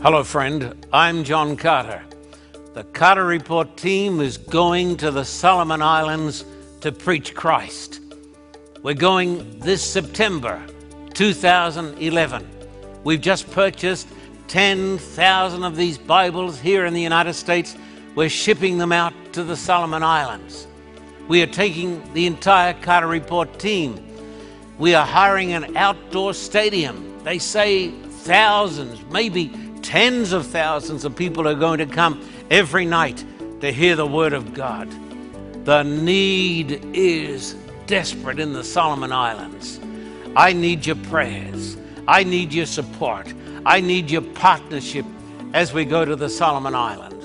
Hello, friend. I'm John Carter. The Carter Report team is going to the Solomon Islands to preach Christ. We're going this September 2011. We've just purchased 10,000 of these Bibles here in the United States. We're shipping them out to the Solomon Islands. We are taking the entire Carter Report team. We are hiring an outdoor stadium. They say thousands, maybe tens of thousands of people are going to come every night to hear the Word of God. The need is desperate in the Solomon Islands. I need your prayers. I need your support. I need your partnership as we go to the Solomon Islands.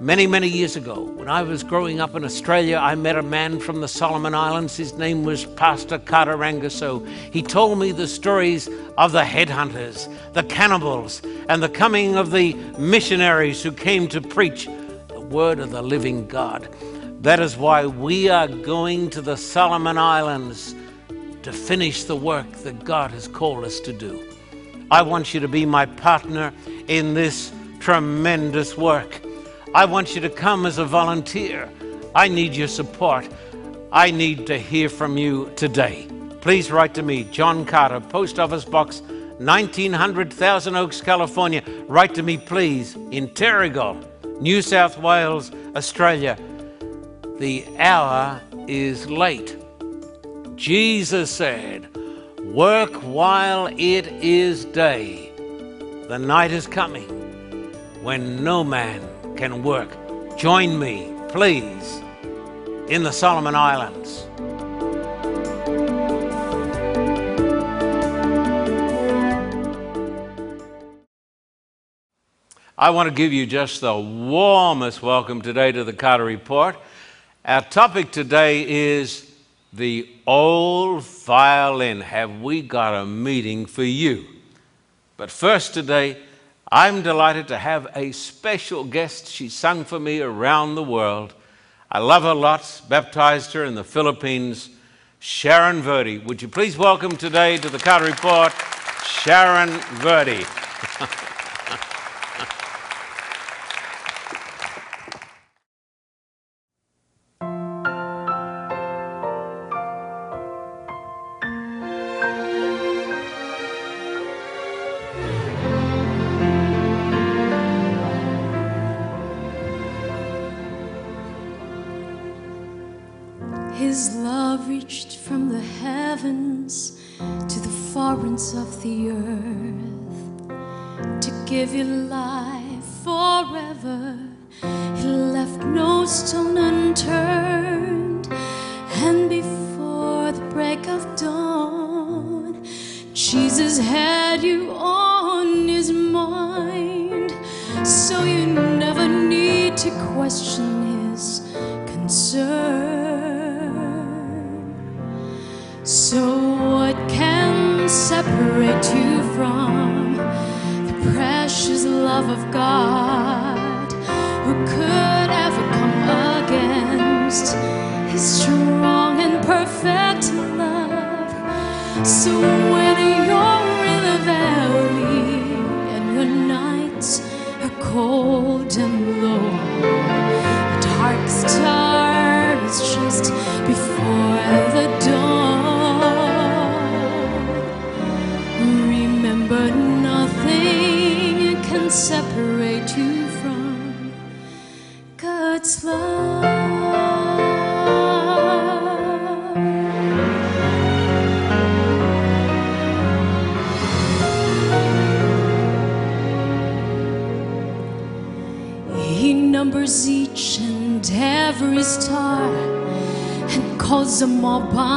Many, many years ago, when I was growing up in Australia, I met a man from the Solomon Islands. His name was Pastor Carter Rangaso. He told me the stories of the headhunters, the cannibals, and the coming of the missionaries who came to preach the word of the living God. That is why we are going to the Solomon Islands to finish the work that God has called us to do. I want you to be my partner in this tremendous work. I want you to come as a volunteer. I need your support. I need to hear from you today. Please write to me, John Carter, Post Office Box 1900 Thousand Oaks, California. Write to me, please, in Terrigal, New South Wales, Australia. The hour is late. Jesus said, Work while it is day. The night is coming when no man can work. Join me, please, in the Solomon Islands. I want to give you just the warmest welcome today to the Carter Report. Our topic today is the old violin. Have we got a meeting for you? But first, today, I'm delighted to have a special guest. She sung for me around the world. I love her lots, baptized her in the Philippines, Sharon Verdi. Would you please welcome today to the Carter Report, Sharon Verdi. So, when you're in the valley and your nights are cold and them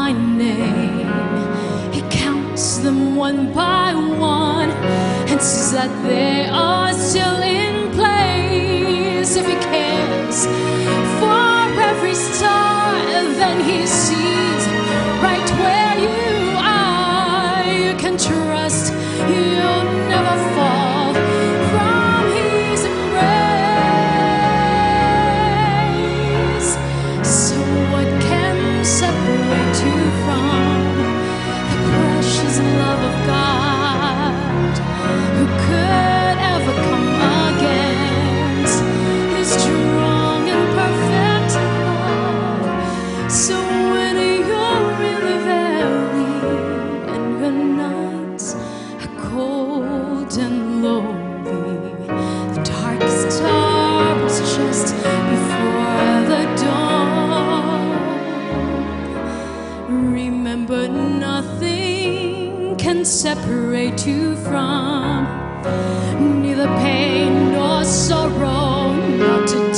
good nothing can separate you from neither pain nor sorrow not today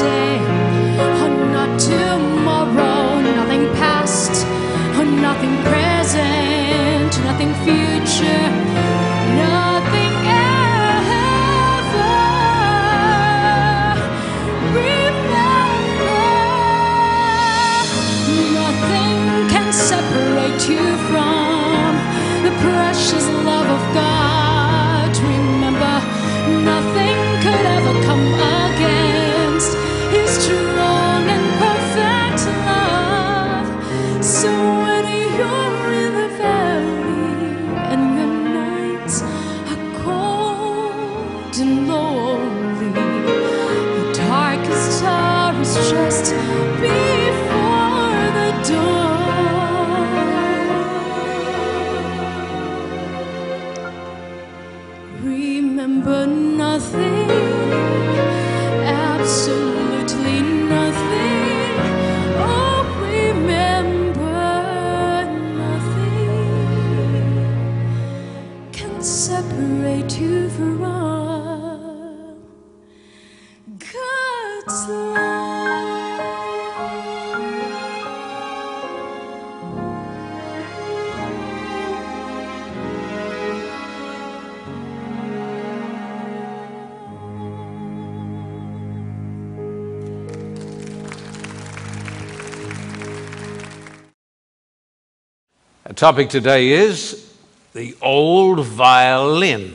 topic today is the old violin.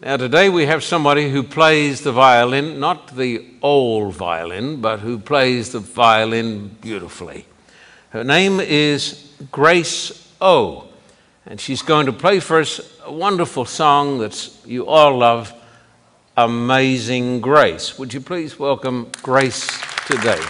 Now, today we have somebody who plays the violin, not the old violin, but who plays the violin beautifully. Her name is Grace O, and she's going to play for us a wonderful song that you all love, Amazing Grace. Would you please welcome Grace today?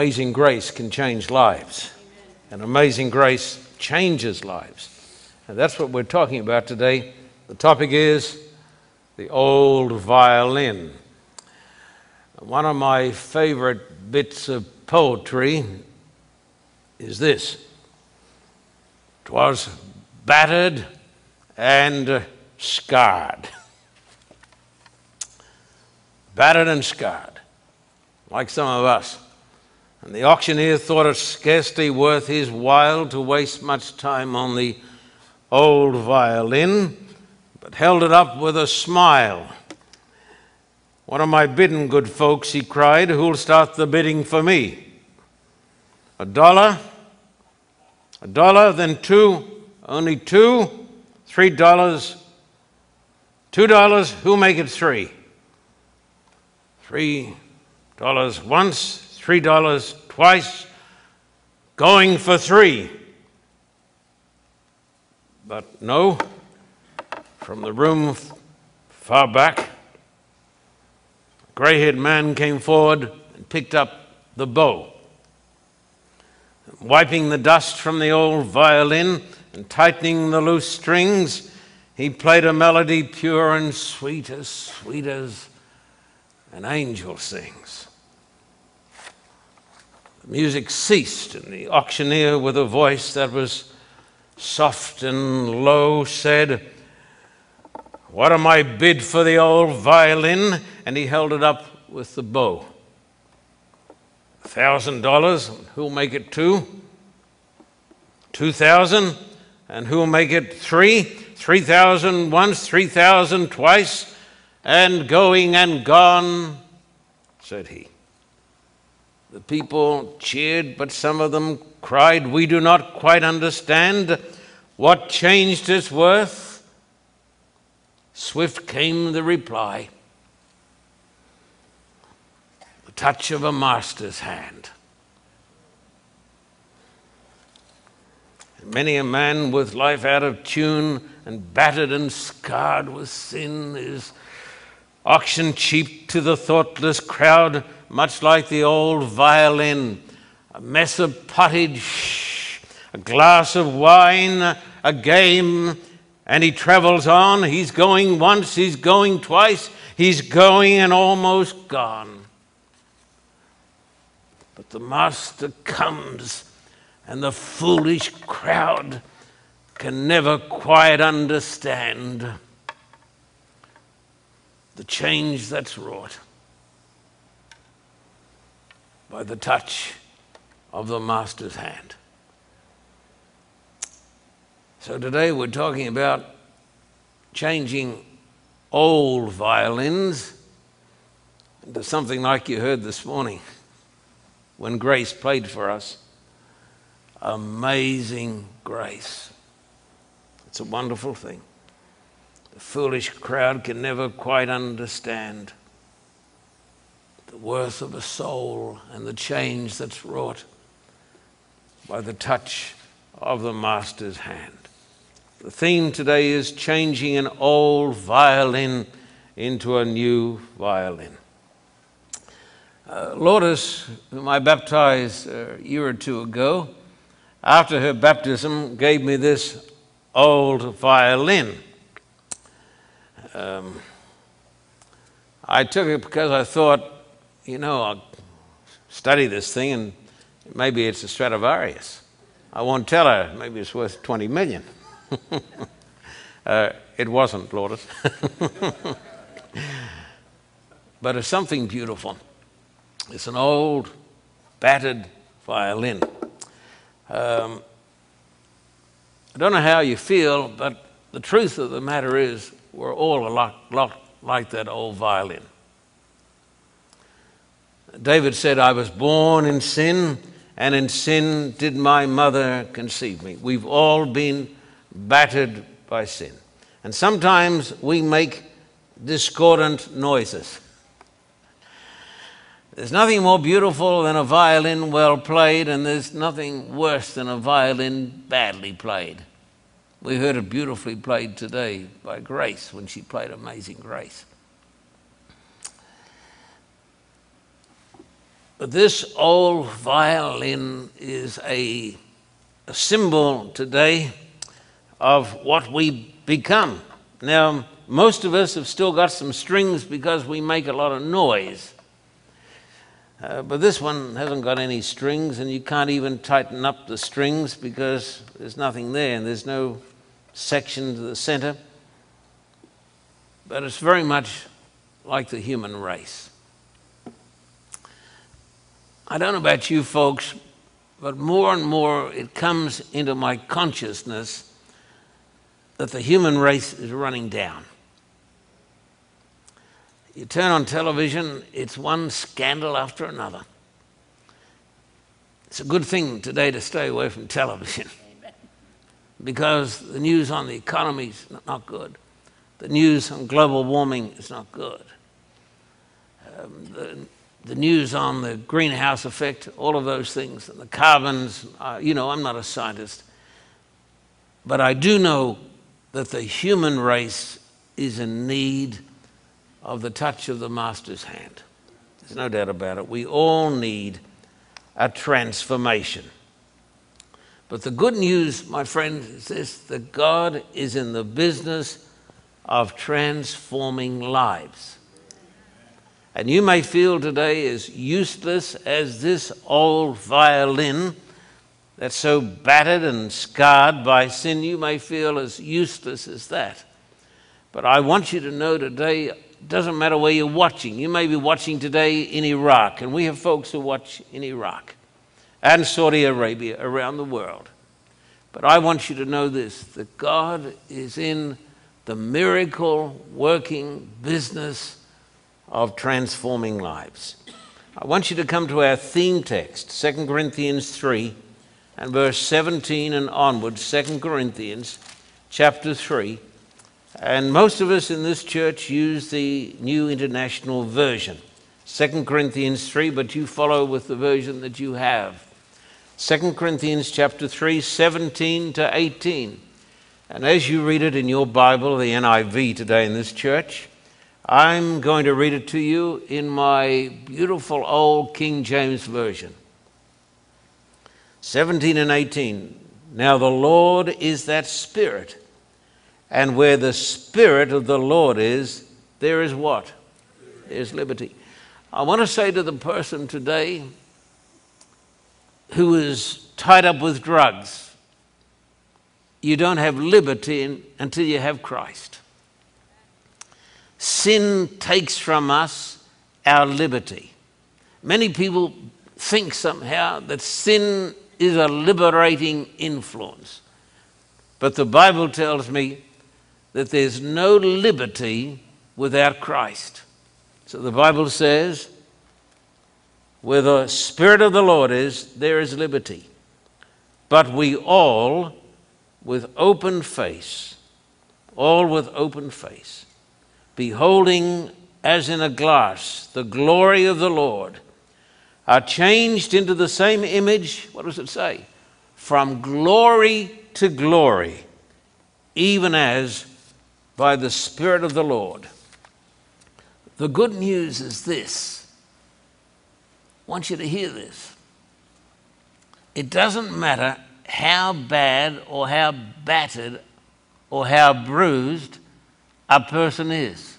Amazing grace can change lives, and amazing grace changes lives. And that's what we're talking about today. The topic is the old violin. One of my favorite bits of poetry is this "'Twas battered and scarred. Battered and scarred, like some of us. And the auctioneer thought it scarcely worth his while to waste much time on the old violin, but held it up with a smile. What am I bidding, good folks? he cried. Who'll start the bidding for me? A dollar? A dollar, then two, only two, three dollars, two dollars, who'll make it three? Three dollars once, $3 twice, going for three. But no, from the room far back, a gray haired man came forward and picked up the bow. Wiping the dust from the old violin and tightening the loose strings, he played a melody pure and sweet, as sweet as an angel sings. Music ceased, and the auctioneer, with a voice that was soft and low, said, What am I bid for the old violin? And he held it up with the bow. A thousand dollars, who'll make it two? Two thousand, and who'll make it three? Three thousand once, three thousand twice, and going and gone, said he. The people cheered, but some of them cried, We do not quite understand what changed its worth. Swift came the reply the touch of a master's hand. Many a man with life out of tune and battered and scarred with sin is auctioned cheap to the thoughtless crowd much like the old violin, a mess of pottage, a glass of wine, a game, and he travels on. He's going once, he's going twice, he's going and almost gone. But the master comes, and the foolish crowd can never quite understand the change that's wrought by the touch of the Master's hand. So today we're talking about changing old violins into something like you heard this morning when Grace played for us. Amazing grace. It's a wonderful thing. The foolish crowd can never quite understand the worth of a soul and the change that's wrought by the touch of the Master's hand. The theme today is changing an old violin into a new violin. Uh, Lourdes, whom I baptized a year or two ago, after her baptism, gave me this old violin. Um, I took it because I thought you know, I'll study this thing and maybe it's a Stradivarius. I won't tell her, maybe it's worth 20 million. uh, it wasn't, Lourdes. but it's something beautiful. It's an old, battered violin. Um, I don't know how you feel, but the truth of the matter is, we're all a lot, lot like that old violin. David said, I was born in sin, and in sin did my mother conceive me. We've all been battered by sin. And sometimes we make discordant noises. There's nothing more beautiful than a violin well played, and there's nothing worse than a violin badly played. We heard it beautifully played today by Grace when she played Amazing Grace. But this old violin is a, a symbol today of what we become. Now, most of us have still got some strings because we make a lot of noise. Uh, but this one hasn't got any strings, and you can't even tighten up the strings because there's nothing there and there's no section to the center. But it's very much like the human race. I don't know about you folks, but more and more it comes into my consciousness that the human race is running down. You turn on television, it's one scandal after another. It's a good thing today to stay away from television because the news on the economy is not good. The news on global warming is not good. Um, the, the, news on the greenhouse effect, all of those things, and the carbons, uh, you know, I'm not a scientist. But I do know that the human race is in need of the touch of the Master's hand. There's no doubt about it. We all need a transformation. But the good news, my friend, is this that God is in the business of transforming lives. And you may feel today as useless as this old violin that's so battered and scarred by sin, you may feel as useless as that. But I want you to know today it doesn't matter where you're watching. You may be watching today in Iraq, and we have folks who watch in Iraq and Saudi Arabia around the world. But I want you to know this that God is in the miracle working business of transforming lives. I want you to come to our theme text, 2 Corinthians 3 and verse 17 and onwards, 2 Corinthians chapter 3 and most of us in this church use the New International Version, 2 Corinthians 3, but you follow with the version that you have. 2 Corinthians chapter 3, 17 to 18. And as you read it in your Bible, the NIV today in this church, I'm going to read it to you in my beautiful old King James Version. 17 and 18. Now the Lord is that Spirit and where the Spirit of the Lord is, there is what? There's liberty. I want to say to the person today who is tied up with drugs, you don't have liberty until you have Christ. Sin takes from us our liberty. Many people think somehow that sin is a liberating influence. But the Bible tells me that there's no liberty without Christ. So the Bible says, where the Spirit of the Lord is, there is liberty. But we all, with open face, all with open face, beholding as in a glass the glory of the Lord, are changed into the same image, what does it say? From glory to glory, even as by the Spirit of the Lord. The good news is this. I want you to hear this. It doesn't matter how bad or how battered or how bruised a person is.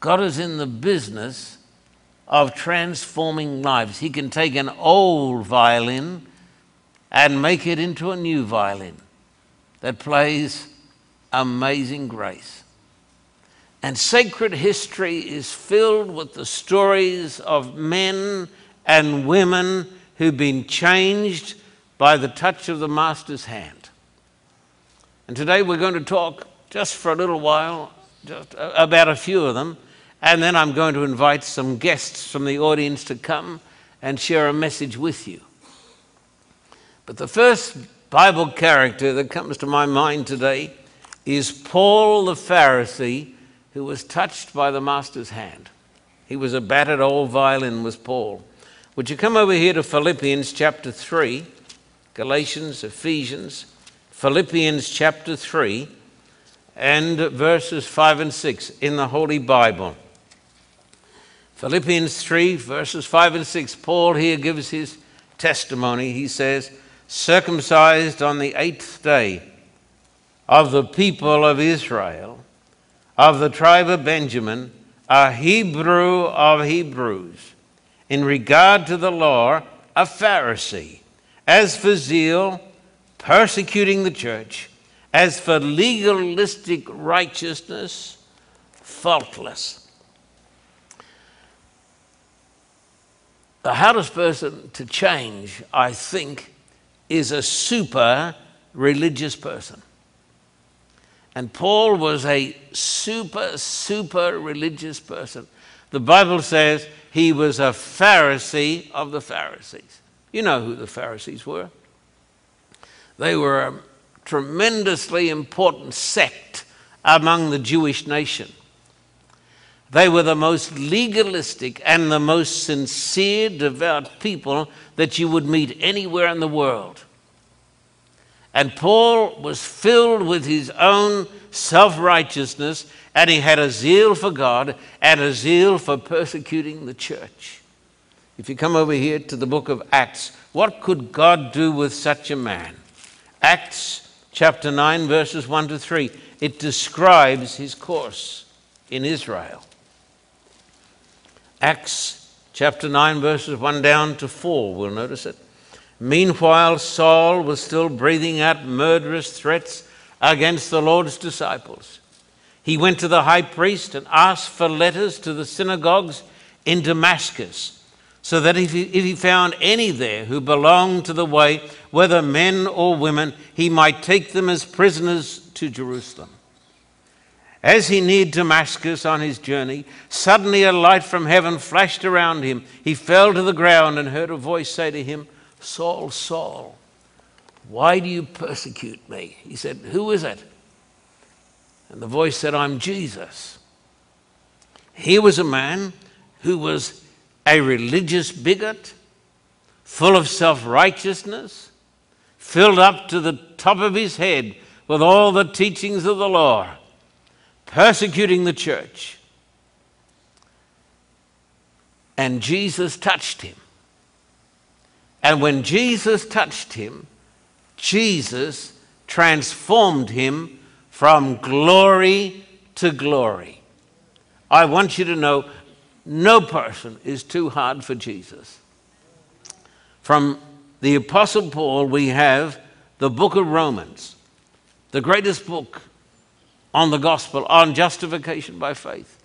God is in the business of transforming lives. He can take an old violin and make it into a new violin that plays amazing grace. And sacred history is filled with the stories of men and women who've been changed by the touch of the Master's hand. And today we're going to talk just for a little while just uh, about a few of them, and then I'm going to invite some guests from the audience to come and share a message with you. But the first Bible character that comes to my mind today is Paul the Pharisee who was touched by the Master's hand. He was a battered old violin, was Paul. Would you come over here to Philippians chapter 3, Galatians, Ephesians, Philippians chapter 3, and verses 5 and 6 in the Holy Bible. Philippians 3, verses 5 and 6, Paul here gives his testimony. He says, Circumcised on the eighth day of the people of Israel, of the tribe of Benjamin, a Hebrew of Hebrews, in regard to the law, a Pharisee, as for zeal, persecuting the church, as for legalistic righteousness, faultless. The hardest person to change, I think, is a super religious person. And Paul was a super, super religious person. The Bible says he was a Pharisee of the Pharisees. You know who the Pharisees were. They were a tremendously important sect among the Jewish nation. They were the most legalistic and the most sincere, devout people that you would meet anywhere in the world. And Paul was filled with his own self righteousness, and he had a zeal for God and a zeal for persecuting the church. If you come over here to the book of Acts, what could God do with such a man? Acts chapter 9, verses 1 to 3. It describes his course in Israel. Acts chapter 9, verses 1 down to 4, we'll notice it. Meanwhile, Saul was still breathing out murderous threats against the Lord's disciples. He went to the high priest and asked for letters to the synagogues in Damascus, so that if he, if he found any there who belonged to the way, whether men or women, he might take them as prisoners to Jerusalem. As he neared Damascus on his journey, suddenly a light from heaven flashed around him. He fell to the ground and heard a voice say to him, Saul, Saul, why do you persecute me? He said, Who is it? And the voice said, I'm Jesus. He was a man who was a religious bigot, full of self righteousness, filled up to the top of his head with all the teachings of the law, persecuting the church. And Jesus touched him. And when Jesus touched him, Jesus transformed him from glory to glory. I want you to know no person is too hard for Jesus. From the Apostle Paul, we have the book of Romans, the greatest book on the gospel, on justification by faith.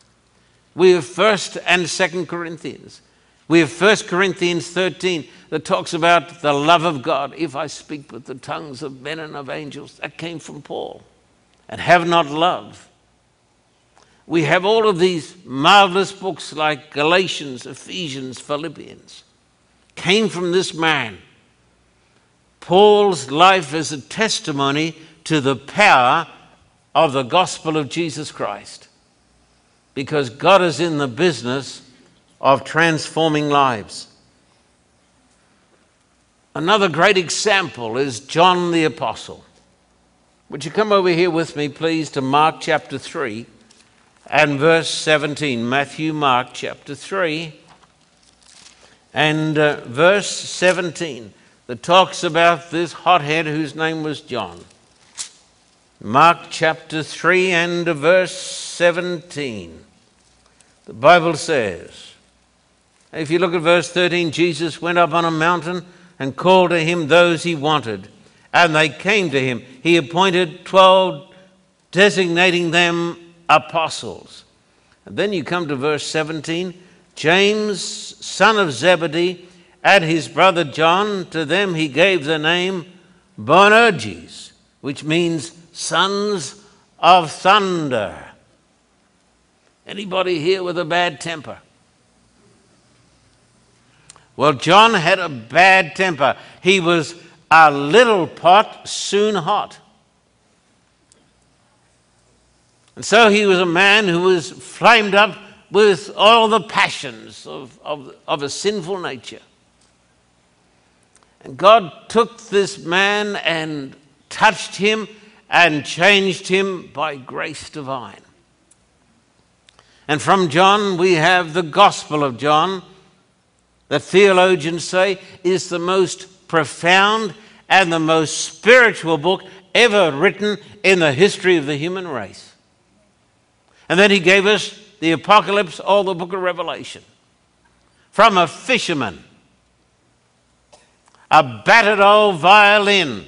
We have 1st and 2nd Corinthians. We have 1 Corinthians 13 that talks about the love of God. If I speak with the tongues of men and of angels, that came from Paul. And have not love. We have all of these marvelous books like Galatians, Ephesians, Philippians. Came from this man. Paul's life is a testimony to the power of the gospel of Jesus Christ. Because God is in the business of transforming lives. Another great example is John the Apostle. Would you come over here with me, please, to Mark chapter 3 and verse 17? Matthew, Mark chapter 3 and uh, verse 17 that talks about this hothead whose name was John. Mark chapter 3 and verse 17. The Bible says, if you look at verse 13, Jesus went up on a mountain and called to him those he wanted, and they came to him. He appointed 12, designating them apostles. And then you come to verse 17 James, son of Zebedee, and his brother John, to them he gave the name Boanerges, which means sons of thunder. Anybody here with a bad temper? Well, John had a bad temper. He was a little pot, soon hot. And so he was a man who was flamed up with all the passions of, of, of a sinful nature. And God took this man and touched him and changed him by grace divine. And from John, we have the Gospel of John, that theologians say is the most profound and the most spiritual book ever written in the history of the human race. And then he gave us the Apocalypse or the book of Revelation. From a fisherman, a battered old violin.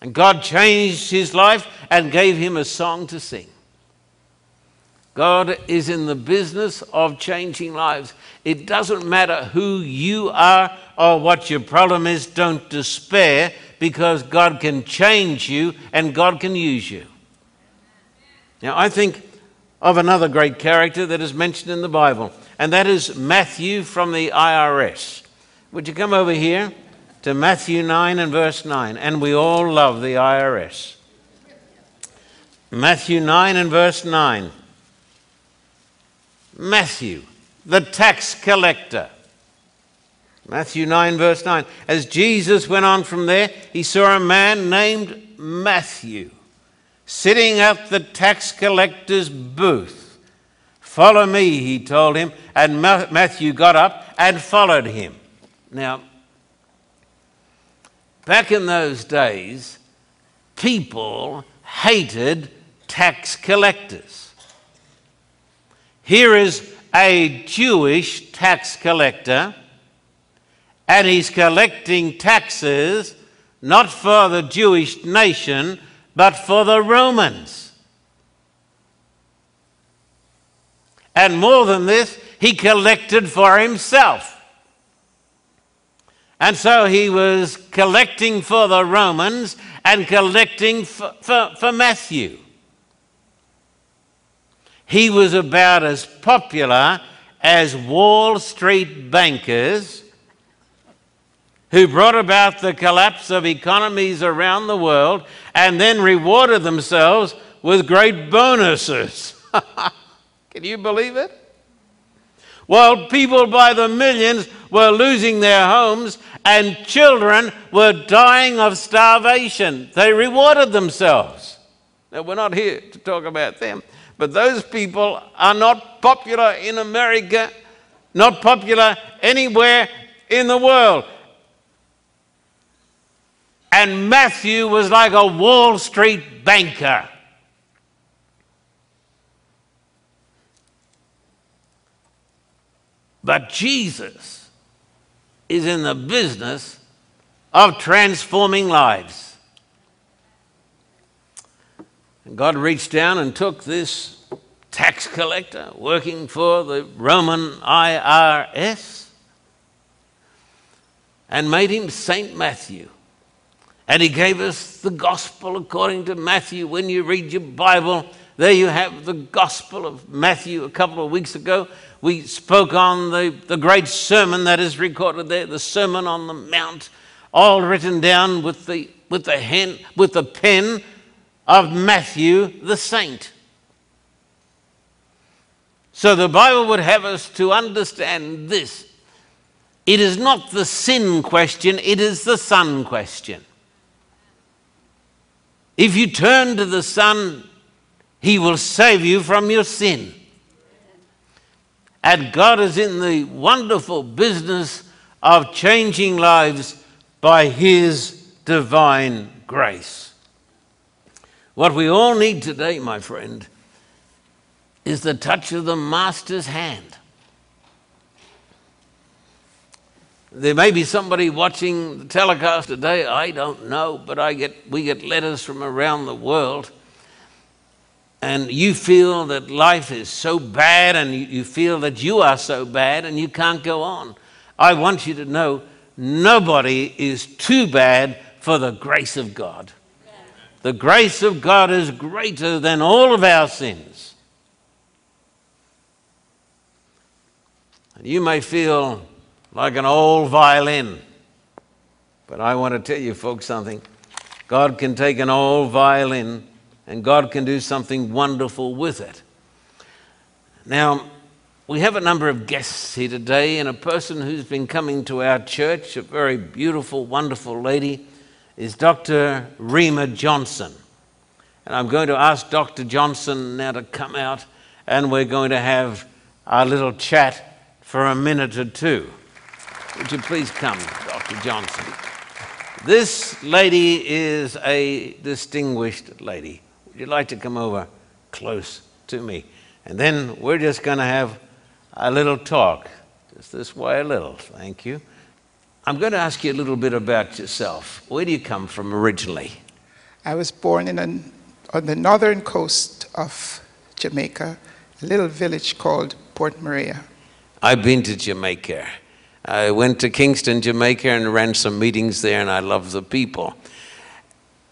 And God changed his life and gave him a song to sing. God is in the business of changing lives. It doesn't matter who you are or what your problem is, don't despair because God can change you and God can use you. Now, I think of another great character that is mentioned in the Bible, and that is Matthew from the IRS. Would you come over here to Matthew 9 and verse 9? And we all love the IRS. Matthew 9 and verse 9. Matthew, the tax collector. Matthew 9, verse 9. As Jesus went on from there, he saw a man named Matthew sitting at the tax collector's booth. Follow me, he told him, and Matthew got up and followed him. Now, back in those days, people hated tax collectors. Here is a Jewish tax collector, and he's collecting taxes not for the Jewish nation, but for the Romans. And more than this, he collected for himself. And so he was collecting for the Romans and collecting for, for, for Matthew he was about as popular as Wall Street bankers who brought about the collapse of economies around the world and then rewarded themselves with great bonuses. Can you believe it? While people by the millions were losing their homes and children were dying of starvation, they rewarded themselves. Now, we're not here to talk about them. But those people are not popular in America, not popular anywhere in the world. And Matthew was like a Wall Street banker. But Jesus is in the business of transforming lives. And God reached down and took this tax collector working for the Roman IRS and made him Saint Matthew. And he gave us the gospel according to Matthew. When you read your Bible, there you have the gospel of Matthew a couple of weeks ago. We spoke on the, the great sermon that is recorded there, the Sermon on the Mount, all written down with the, with the, hen, with the pen of Matthew the saint. So the Bible would have us to understand this. It is not the sin question, it is the Son question. If you turn to the Son, He will save you from your sin. And God is in the wonderful business of changing lives by His divine grace. What we all need today, my friend, is the touch of the Master's hand. There may be somebody watching the telecast today, I don't know, but I get, we get letters from around the world. And you feel that life is so bad, and you feel that you are so bad, and you can't go on. I want you to know nobody is too bad for the grace of God. The grace of God is greater than all of our sins. And you may feel like an old violin, but I want to tell you, folks, something. God can take an old violin and God can do something wonderful with it. Now, we have a number of guests here today, and a person who's been coming to our church, a very beautiful, wonderful lady is Dr. Rima Johnson. And I'm going to ask Dr. Johnson now to come out and we're going to have our little chat for a minute or two. Would you please come, Dr. Johnson? This lady is a distinguished lady. Would you like to come over close to me? And then we're just going to have a little talk. Just this way a little. Thank you. I'm going to ask you a little bit about yourself. Where do you come from originally? I was born in an, on the northern coast of Jamaica, a little village called Port Maria. I've been to Jamaica. I went to Kingston, Jamaica, and ran some meetings there, and I love the people.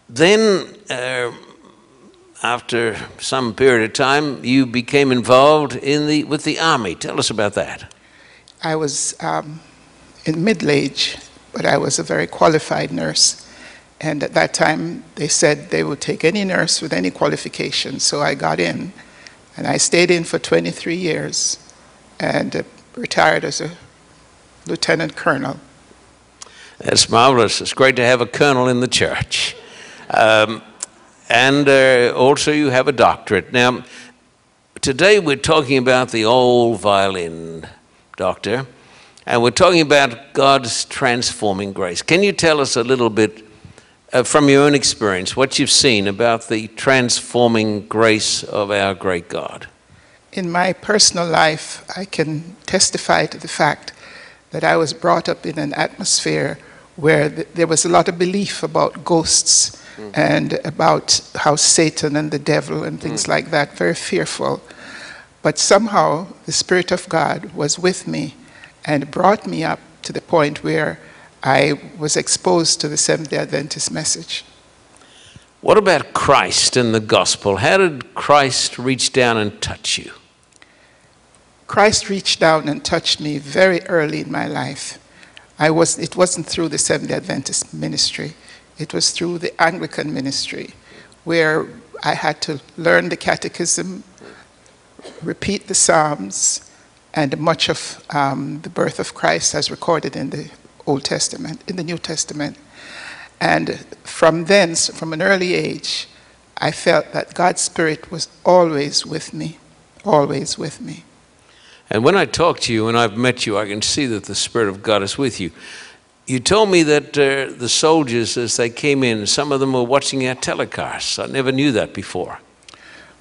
Then, uh, after some period of time, you became involved in the, with the army. Tell us about that. I was um, in middle age, but I was a very qualified nurse. And at that time, they said they would take any nurse with any qualification. So I got in, and I stayed in for 23 years and uh, retired as a lieutenant colonel. That's marvelous. It's great to have a colonel in the church. Um, and uh, also, you have a doctorate. Now, today we're talking about the old violin, Doctor, and we're talking about God's transforming grace. Can you tell us a little bit uh, from your own experience what you've seen about the transforming grace of our great God? In my personal life, I can testify to the fact that I was brought up in an atmosphere where th- there was a lot of belief about ghosts mm. and about how Satan and the devil and things mm. like that, very fearful. But somehow the Spirit of God was with me and brought me up to the point where I was exposed to the Seventh day Adventist message. What about Christ and the gospel? How did Christ reach down and touch you? Christ reached down and touched me very early in my life. I was, it wasn't through the Seventh Adventist ministry, it was through the Anglican ministry, where I had to learn the catechism, repeat the Psalms, and much of um, the birth of Christ as recorded in the Old Testament, in the New Testament. And from thence, from an early age, I felt that God's Spirit was always with me, always with me. And when I talk to you and I've met you, I can see that the Spirit of God is with you. You told me that uh, the soldiers, as they came in, some of them were watching our telecasts. I never knew that before.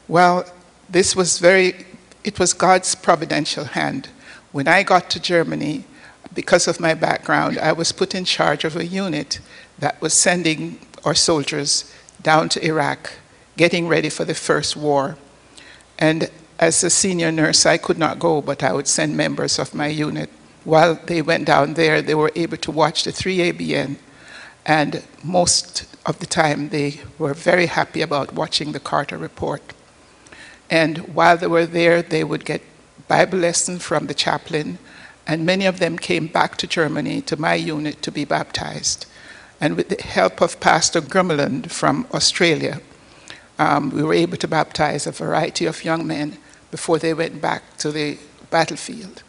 Well, this was very, it was God's providential hand. When I got to Germany, because of my background, I was put in charge of a unit that was sending our soldiers down to Iraq, getting ready for the first war. And as a senior nurse, I could not go, but I would send members of my unit. While they went down there, they were able to watch the 3ABN, and most of the time they were very happy about watching the Carter Report. And while they were there, they would get Bible lessons from the chaplain, and many of them came back to Germany to my unit to be baptized. And with the help of Pastor Grummeland from Australia, um, we were able to baptize a variety of young men before they went back to the battlefield.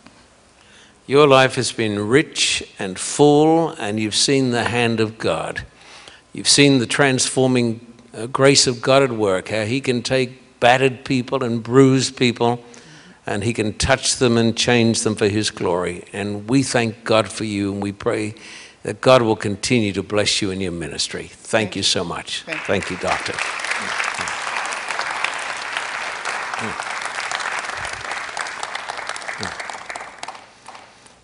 Your life has been rich and full, and you've seen the hand of God. You've seen the transforming uh, grace of God at work, how He can take battered people and bruised people, and He can touch them and change them for His glory. And we thank God for you, and we pray that God will continue to bless you in your ministry. Thank, thank you so much. Thank you, thank you Doctor.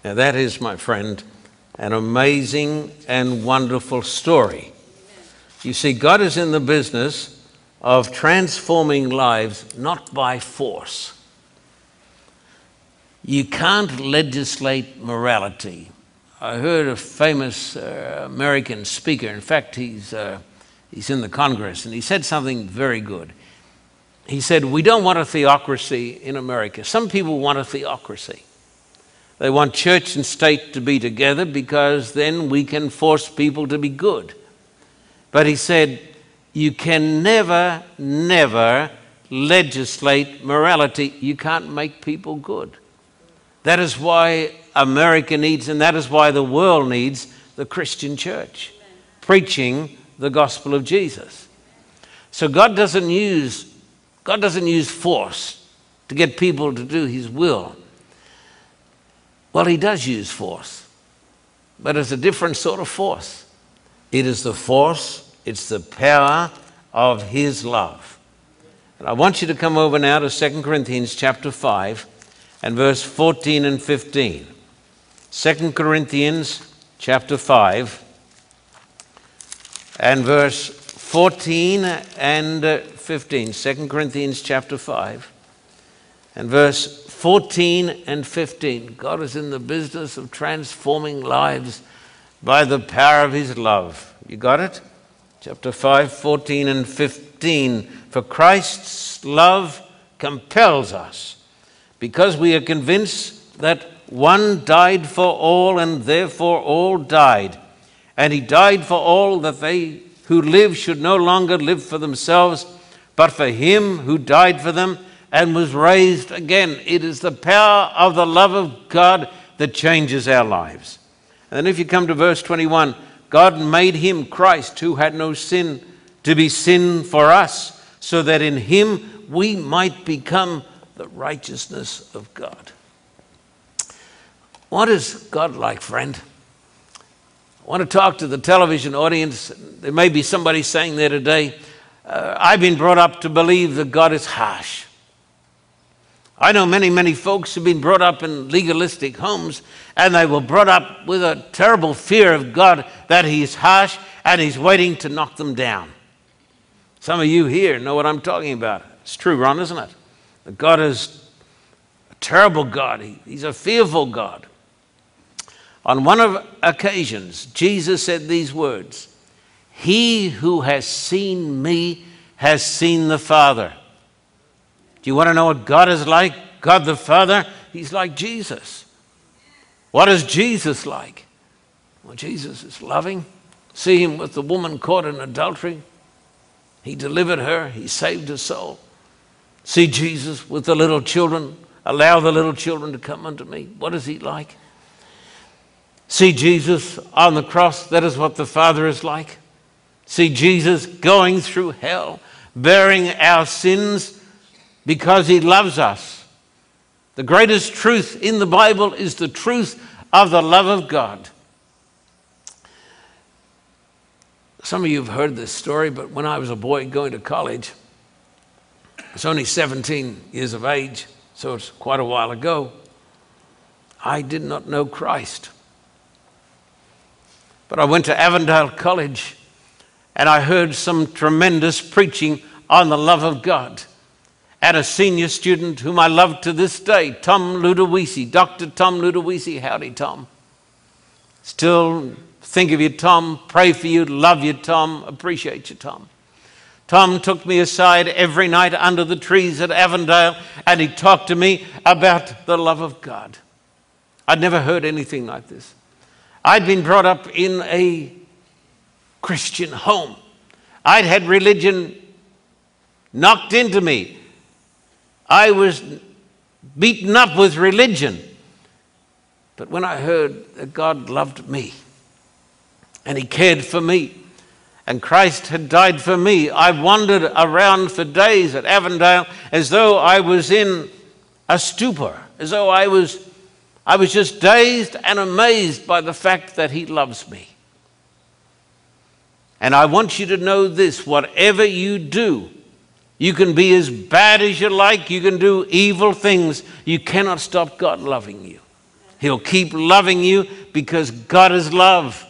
Now, that is, my friend, an amazing and wonderful story. You see, God is in the business of transforming lives not by force. You can't legislate morality. I heard a famous uh, American speaker, in fact, he's, uh, he's in the Congress, and he said something very good. He said, We don't want a theocracy in America. Some people want a theocracy. They want church and state to be together because then we can force people to be good. But he said, you can never, never legislate morality. You can't make people good. That is why America needs, and that is why the world needs the Christian church, preaching the gospel of Jesus. So God doesn't use, God doesn't use force to get people to do his will. Well, he does use force, but it's a different sort of force. It is the force, it's the power of his love. And I want you to come over now to 2 Corinthians chapter 5 and verse 14 and 15. 2 Corinthians chapter 5 and verse 14 and 15. 2 Corinthians chapter 5 and verse 14 and 15. God is in the business of transforming lives by the power of his love. You got it? Chapter 5, 14 and 15. For Christ's love compels us because we are convinced that one died for all, and therefore all died. And he died for all that they who live should no longer live for themselves, but for him who died for them and was raised again. It is the power of the love of God that changes our lives. And then if you come to verse 21, God made him, Christ, who had no sin, to be sin for us, so that in him we might become the righteousness of God. What is God like, friend? I want to talk to the television audience. There may be somebody saying there today, uh, I've been brought up to believe that God is harsh. I know many, many folks who've been brought up in legalistic homes, and they were brought up with a terrible fear of God that He's harsh and He's waiting to knock them down. Some of you here know what I'm talking about. It's true, Ron, isn't it? That God is a terrible God, he, He's a fearful God. On one of occasions, Jesus said these words He who has seen me has seen the Father. Do you want to know what God is like? God the Father? He's like Jesus. What is Jesus like? Well, Jesus is loving. See him with the woman caught in adultery. He delivered her, he saved her soul. See Jesus with the little children. Allow the little children to come unto me. What is he like? See Jesus on the cross. That is what the Father is like. See Jesus going through hell, bearing our sins because he loves us. The greatest truth in the Bible is the truth of the love of God. Some of you have heard this story, but when I was a boy going to college, I was only 17 years of age, so it's quite a while ago. I did not know Christ. But I went to Avondale College and I heard some tremendous preaching on the love of God. And a senior student whom I love to this day, Tom Ludowisi, Dr. Tom Ludowisi. Howdy, Tom. Still think of you, Tom. Pray for you. Love you, Tom. Appreciate you, Tom. Tom took me aside every night under the trees at Avondale and he talked to me about the love of God. I'd never heard anything like this. I'd been brought up in a Christian home. I'd had religion knocked into me. I was beaten up with religion. But when I heard that God loved me and He cared for me and Christ had died for me, I wandered around for days at Avondale as though I was in a stupor, as though I was, I was just dazed and amazed by the fact that He loves me. And I want you to know this whatever you do, you can be as bad as you like, you can do evil things. You cannot stop God loving you. He'll keep loving you because God is love.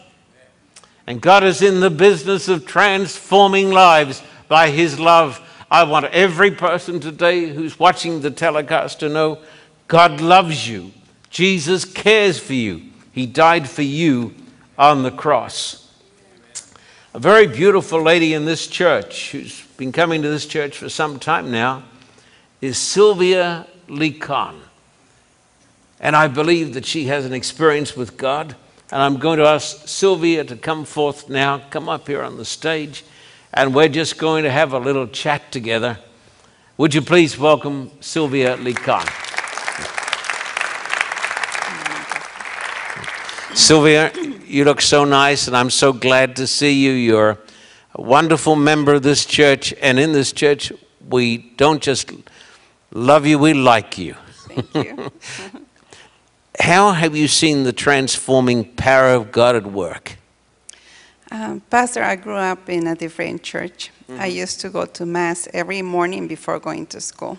And God is in the business of transforming lives by His love. I want every person today who's watching the telecast to know God loves you. Jesus cares for you. He died for you on the cross. A very beautiful lady in this church who's been coming to this church for some time now is Sylvia Lee Kahn. And I believe that she has an experience with God. And I'm going to ask Sylvia to come forth now, come up here on the stage, and we're just going to have a little chat together. Would you please welcome Sylvia Lee Kahn? Sylvia, you look so nice, and I'm so glad to see you. You're a wonderful member of this church, and in this church, we don't just Love you, we like you. Thank you. How have you seen the transforming power of God at work? Um, Pastor, I grew up in a different church. I used to go to Mass every morning before going to school.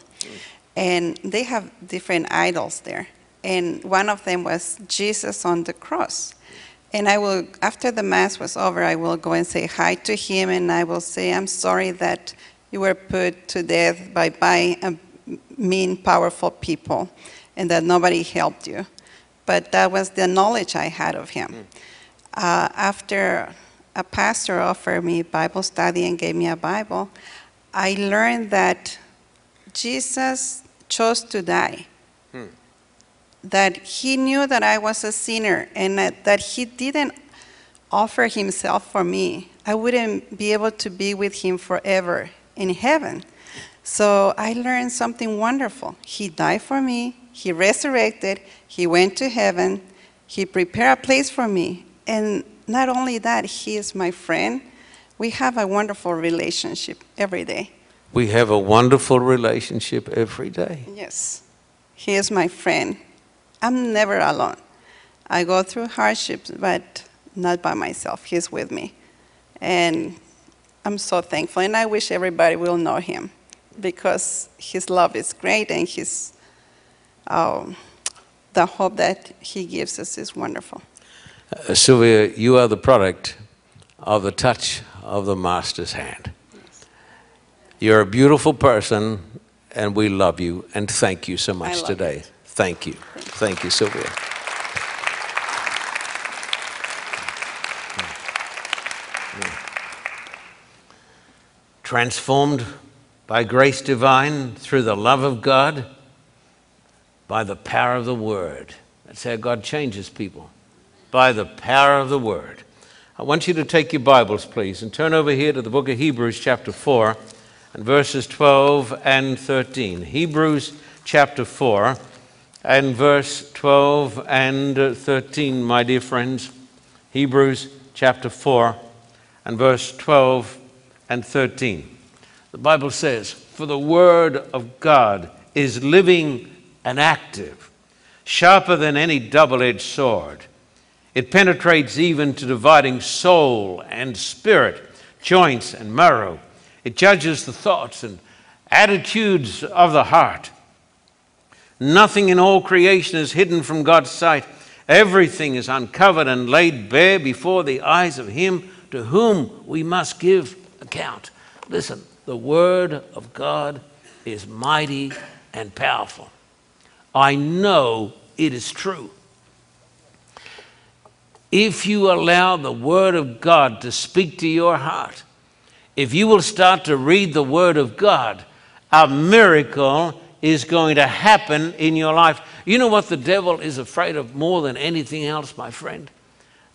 And they have different idols there. And one of them was Jesus on the cross. And I will, after the Mass was over, I will go and say hi to him and I will say, I'm sorry that you were put to death by, by a mean, powerful people and that nobody helped you. But that was the knowledge I had of him. Mm. Uh, after a pastor offered me Bible study and gave me a Bible, I learned that Jesus chose to die. Hmm. That he knew that I was a sinner and that, that he didn't offer himself for me. I wouldn't be able to be with him forever in heaven. So I learned something wonderful. He died for me, he resurrected, he went to heaven, he prepared a place for me. And not only that, he is my friend. We have a wonderful relationship every day. We have a wonderful relationship every day. Yes, he is my friend. I'm never alone. I go through hardships, but not by myself. He's with me. And I'm so thankful. And I wish everybody will know him because his love is great and his, um, the hope that he gives us is wonderful. Uh, Sylvia, you are the product of the touch of the Master's hand. You're a beautiful person, and we love you, and thank you so much today. Thank you. Thank you, Sylvia. Transformed by grace divine through the love of God, by the power of the Word. That's how God changes people by the power of the word. I want you to take your Bibles, please, and turn over here to the book of Hebrews, chapter 4, and verses 12 and 13. Hebrews, chapter 4, and verse 12 and 13, my dear friends. Hebrews, chapter 4, and verse 12 and 13. The Bible says, For the word of God is living and active, sharper than any double edged sword it penetrates even to dividing soul and spirit, joints and marrow. It judges the thoughts and attitudes of the heart. Nothing in all creation is hidden from God's sight. Everything is uncovered and laid bare before the eyes of Him to whom we must give account. Listen, the Word of God is mighty and powerful. I know it is true if you allow the Word of God to speak to your heart, if you will start to read the Word of God, a miracle is going to happen in your life. You know what the devil is afraid of more than anything else, my friend?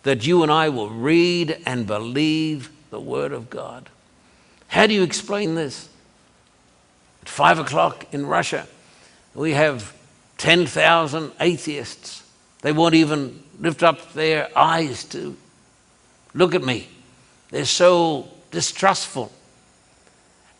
That you and I will read and believe the Word of God. How do you explain this? At five o'clock in Russia, we have 10,000 atheists. They won't even lift up their eyes to look at me. They're so distrustful.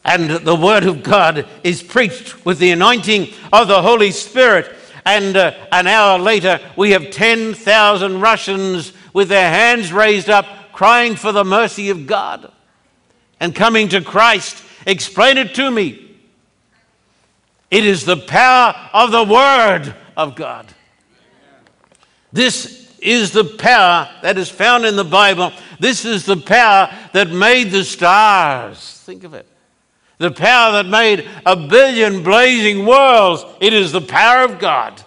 And the Word of God is preached with the anointing of the Holy Spirit. And uh, an hour later, we have 10,000 Russians with their hands raised up, crying for the mercy of God and coming to Christ. Explain it to me. It is the power of the Word of God. This is the power that is found in the Bible. This is the power that made the stars. Think of it. The power that made a billion blazing worlds. It is the power of God.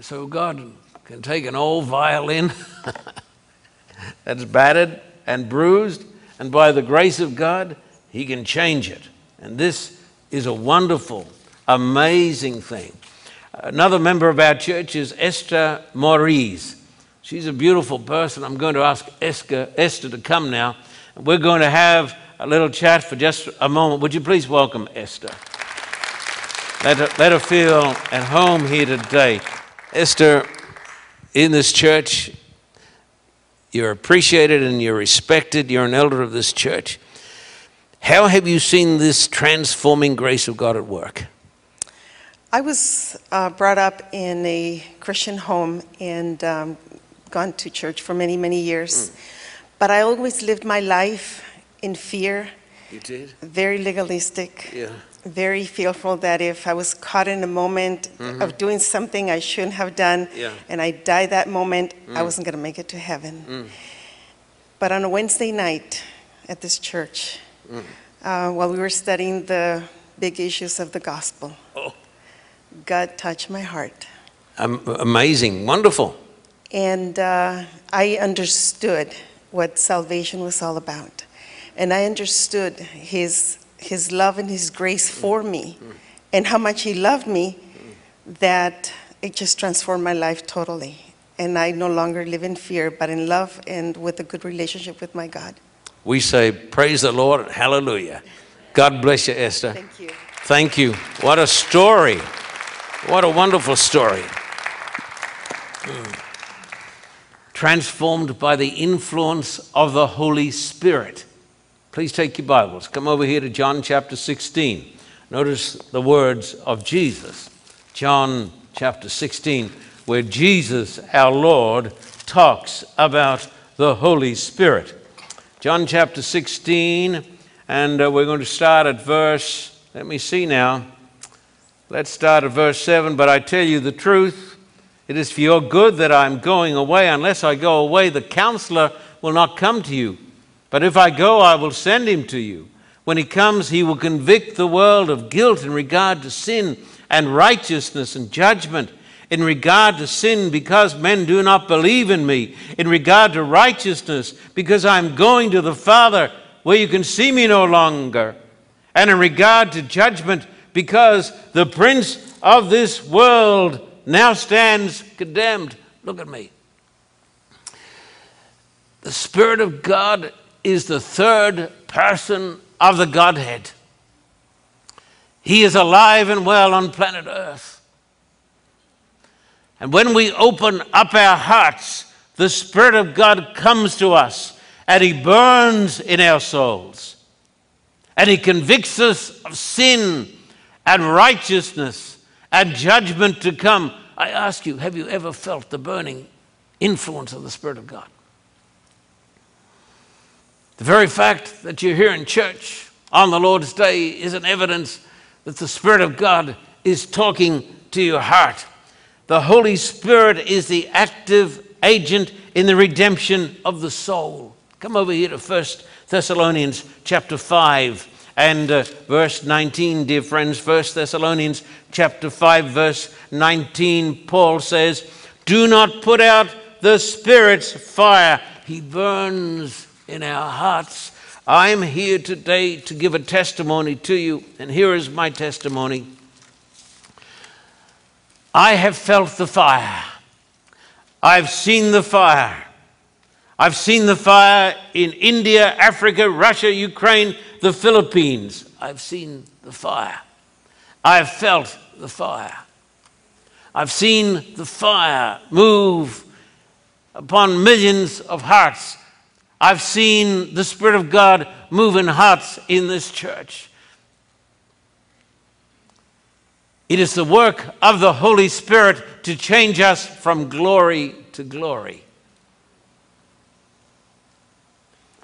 So God can take an old violin that's battered and bruised, and by the grace of God, He can change it. And this is a wonderful, amazing thing. Another member of our church is Esther Maurice. She's a beautiful person. I'm going to ask Esther, to come now. We're going to have a little chat for just a moment. Would you please welcome Esther? Let her, let her feel at home here today. Esther, in this church, you're appreciated and you're respected. You're an elder of this church. How have you seen this transforming grace of God at work? I was uh, brought up in a Christian home and um, gone to church for many, many years. But I always lived my life in fear, You did? very legalistic, Yeah. very fearful that if I was caught in a moment of doing something I shouldn't have done, Yeah. and I died that moment, I wasn't going to make it to heaven. But on a Wednesday night at this church, uh, while we were studying the big issues of the gospel, Oh. God touched my heart. Am- amazing, wonderful. And uh, I understood what salvation was all about. And I understood his, his love and his grace for mm. me mm. and how much he loved me that it just transformed my life totally. And I no longer live in fear, but in love and with a good relationship with my God. We say, Praise the Lord, hallelujah. God bless you, Esther. Thank you. Thank you. What a story. What a wonderful story. Transformed by the influence of the Holy Spirit. Please take your Bibles. Come over here to John chapter 16. Notice the words of Jesus. John chapter 16, where Jesus, our Lord, talks about the Holy Spirit. John chapter 16, and uh, we're going to start at verse, let me see now. Let's start at verse 7. But I tell you the truth, it is for your good that I'm going away. Unless I go away, the counselor will not come to you. But if I go, I will send him to you. When he comes, he will convict the world of guilt in regard to sin and righteousness and judgment. In regard to sin, because men do not believe in me. In regard to righteousness, because I'm going to the Father where you can see me no longer. And in regard to judgment, because the prince of this world now stands condemned. Look at me. The Spirit of God is the third person of the Godhead. He is alive and well on planet Earth. And when we open up our hearts, the Spirit of God comes to us and He burns in our souls. And He convicts us of sin and righteousness and judgment to come. I ask you, have you ever felt the burning influence of the Spirit of God? The very fact that you're here in church on the Lord's Day is an evidence that the Spirit of God is talking to your heart. The Holy Spirit is the active agent in the redemption of the soul. Come over here to 1 Thessalonians chapter 5 and uh, verse 19, dear friends. 1 Thessalonians chapter 5, verse 19, Paul says, Do not put out the Spirit's fire. He burns in our hearts. I'm here today to give a testimony to you, and here is my testimony. I have felt the fire. I've seen the fire. I've seen the fire in India, Africa, Russia, Ukraine, the Philippines. I've seen the fire. I've felt the fire. I've seen the fire move upon millions of hearts. I've seen the Spirit of God move in hearts in this church. It is the work of the Holy Spirit to change us from glory to glory.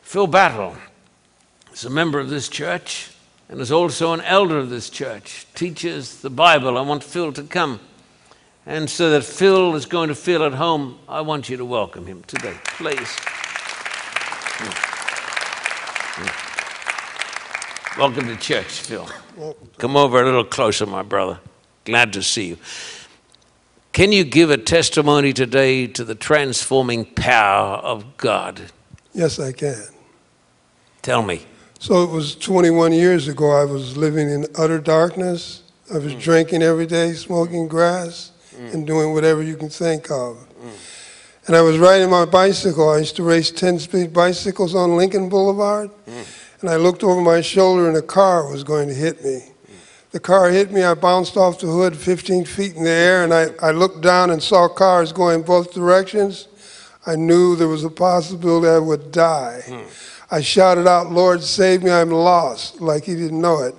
Phil Battle is a member of this church and is also an elder of this church, teaches the Bible. I want Phil to come. And so that Phil is going to feel at home, I want you to welcome him today, please. Welcome to church, Phil. Come over a little closer, my brother. Glad to see you. Can you give a testimony today to the transforming power of God? Yes, I can. Tell me. So it was 21 years ago. I was living in utter darkness. I was mm. drinking every day, smoking grass, mm. and doing whatever you can think of. And I was riding my bicycle. I used to race 10 speed bicycles on Lincoln Boulevard. Mm. And I looked over my shoulder, and a car was going to hit me. The car hit me. I bounced off the hood 15 feet in the air, and I, I looked down and saw cars going both directions. I knew there was a possibility I would die. Hmm. I shouted out, Lord, save me, I'm lost, like he didn't know it.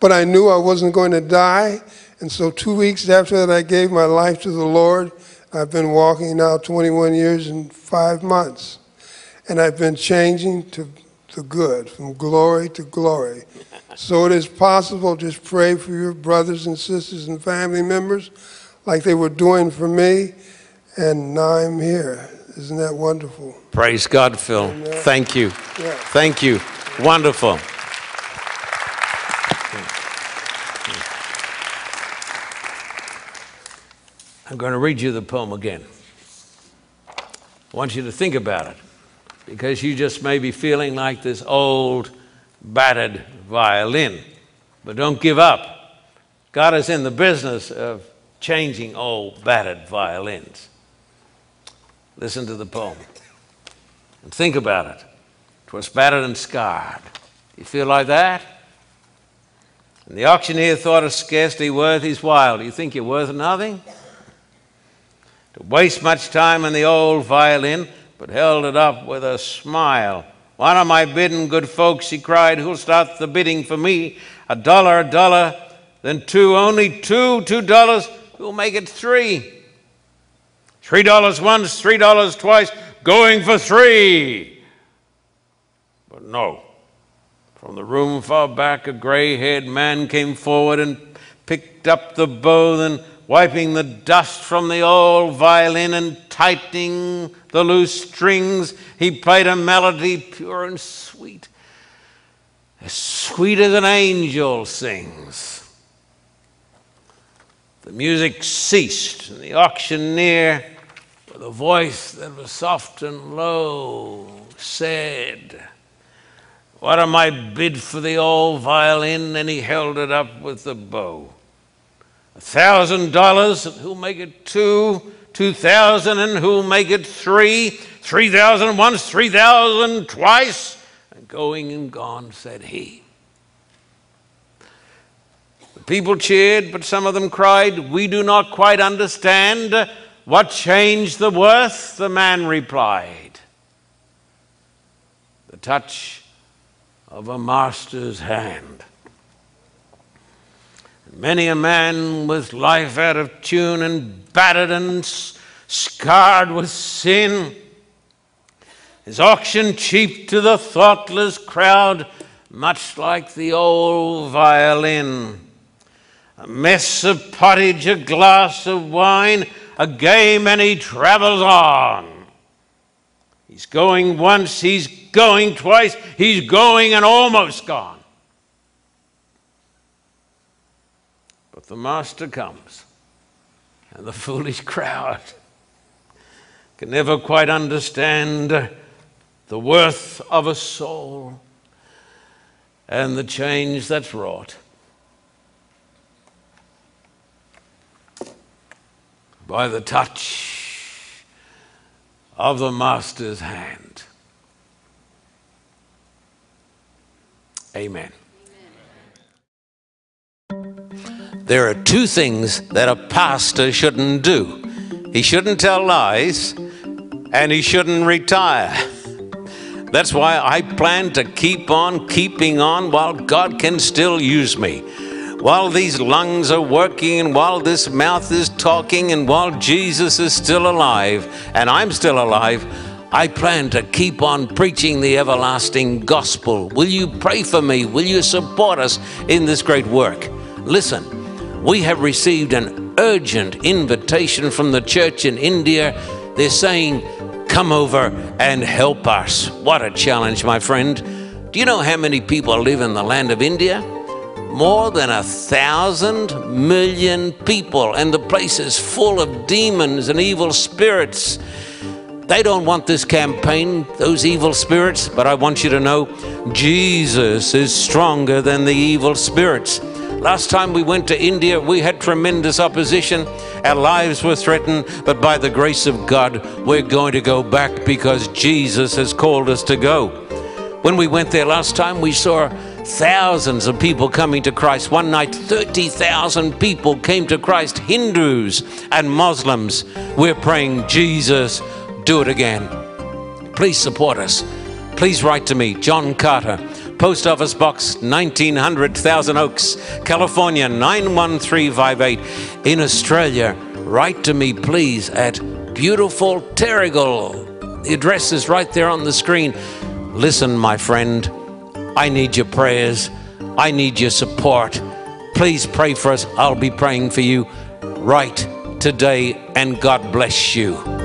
But I knew I wasn't going to die. And so, two weeks after that, I gave my life to the Lord. I've been walking now 21 years and five months. And I've been changing to the good, from glory to glory. So it is possible, just pray for your brothers and sisters and family members like they were doing for me. And now I'm here. Isn't that wonderful? Praise God, Phil. Amen. Thank you. Yeah. Thank you. Wonderful. I'm going to read you the poem again. I want you to think about it because you just may be feeling like this old, battered violin. But don't give up. God is in the business of changing old, battered violins. Listen to the poem and think about it. Twas battered and scarred. You feel like that? And the auctioneer thought it scarcely worth his while. Do you think you're worth nothing? To waste much time on the old violin, but held it up with a smile. What am I bidding, good folks? He cried. Who'll start the bidding for me? A dollar, a dollar, then two, only two, two dollars. Who'll make it three? Three dollars once, three dollars twice, going for three. But no. From the room far back, a gray haired man came forward and picked up the bow, then wiping the dust from the old violin and tightening the loose strings, he played a melody pure and sweet, as sweet as an angel sings. The music ceased, and the auctioneer, with a voice that was soft and low, said, What am I bid for the old violin? And he held it up with the bow. Thousand dollars, and who'll make it two? Two thousand, and who'll make it three? Three thousand once, three thousand twice. And going and gone, said he. The people cheered, but some of them cried, We do not quite understand what changed the worth. The man replied, The touch of a master's hand. Many a man with life out of tune and battered and scarred with sin is auctioned cheap to the thoughtless crowd, much like the old violin. A mess of pottage, a glass of wine, a game, and he travels on. He's going once, he's going twice, he's going and almost gone. The master comes, and the foolish crowd can never quite understand the worth of a soul and the change that's wrought by the touch of the master's hand. Amen. There are two things that a pastor shouldn't do he shouldn't tell lies, and he shouldn't retire. That's why I plan to keep on keeping on while God can still use me. While these lungs are working, and while this mouth is talking, and while Jesus is still alive, and I'm still alive, I plan to keep on preaching the everlasting gospel. Will you pray for me? Will you support us in this great work? Listen, we have received an urgent invitation from the church in India. They're saying, Come over and help us. What a challenge, my friend. Do you know how many people live in the land of India? More than a thousand million people, and the place is full of demons and evil spirits. They don't want this campaign, those evil spirits, but I want you to know Jesus is stronger than the evil spirits. Last time we went to India, we had tremendous opposition. Our lives were threatened, but by the grace of God, we're going to go back because Jesus has called us to go. When we went there last time, we saw thousands of people coming to Christ. One night, 30,000 people came to Christ, Hindus and Muslims. We're praying, Jesus, do it again. Please support us. please write to me, John Carter, Post Office Box 1900, Thousand Oaks, California 91358. In Australia, write to me, please, at beautiful Terrigal. The address is right there on the screen. Listen, my friend, I need your prayers. I need your support. Please pray for us. I'll be praying for you right today, and God bless you.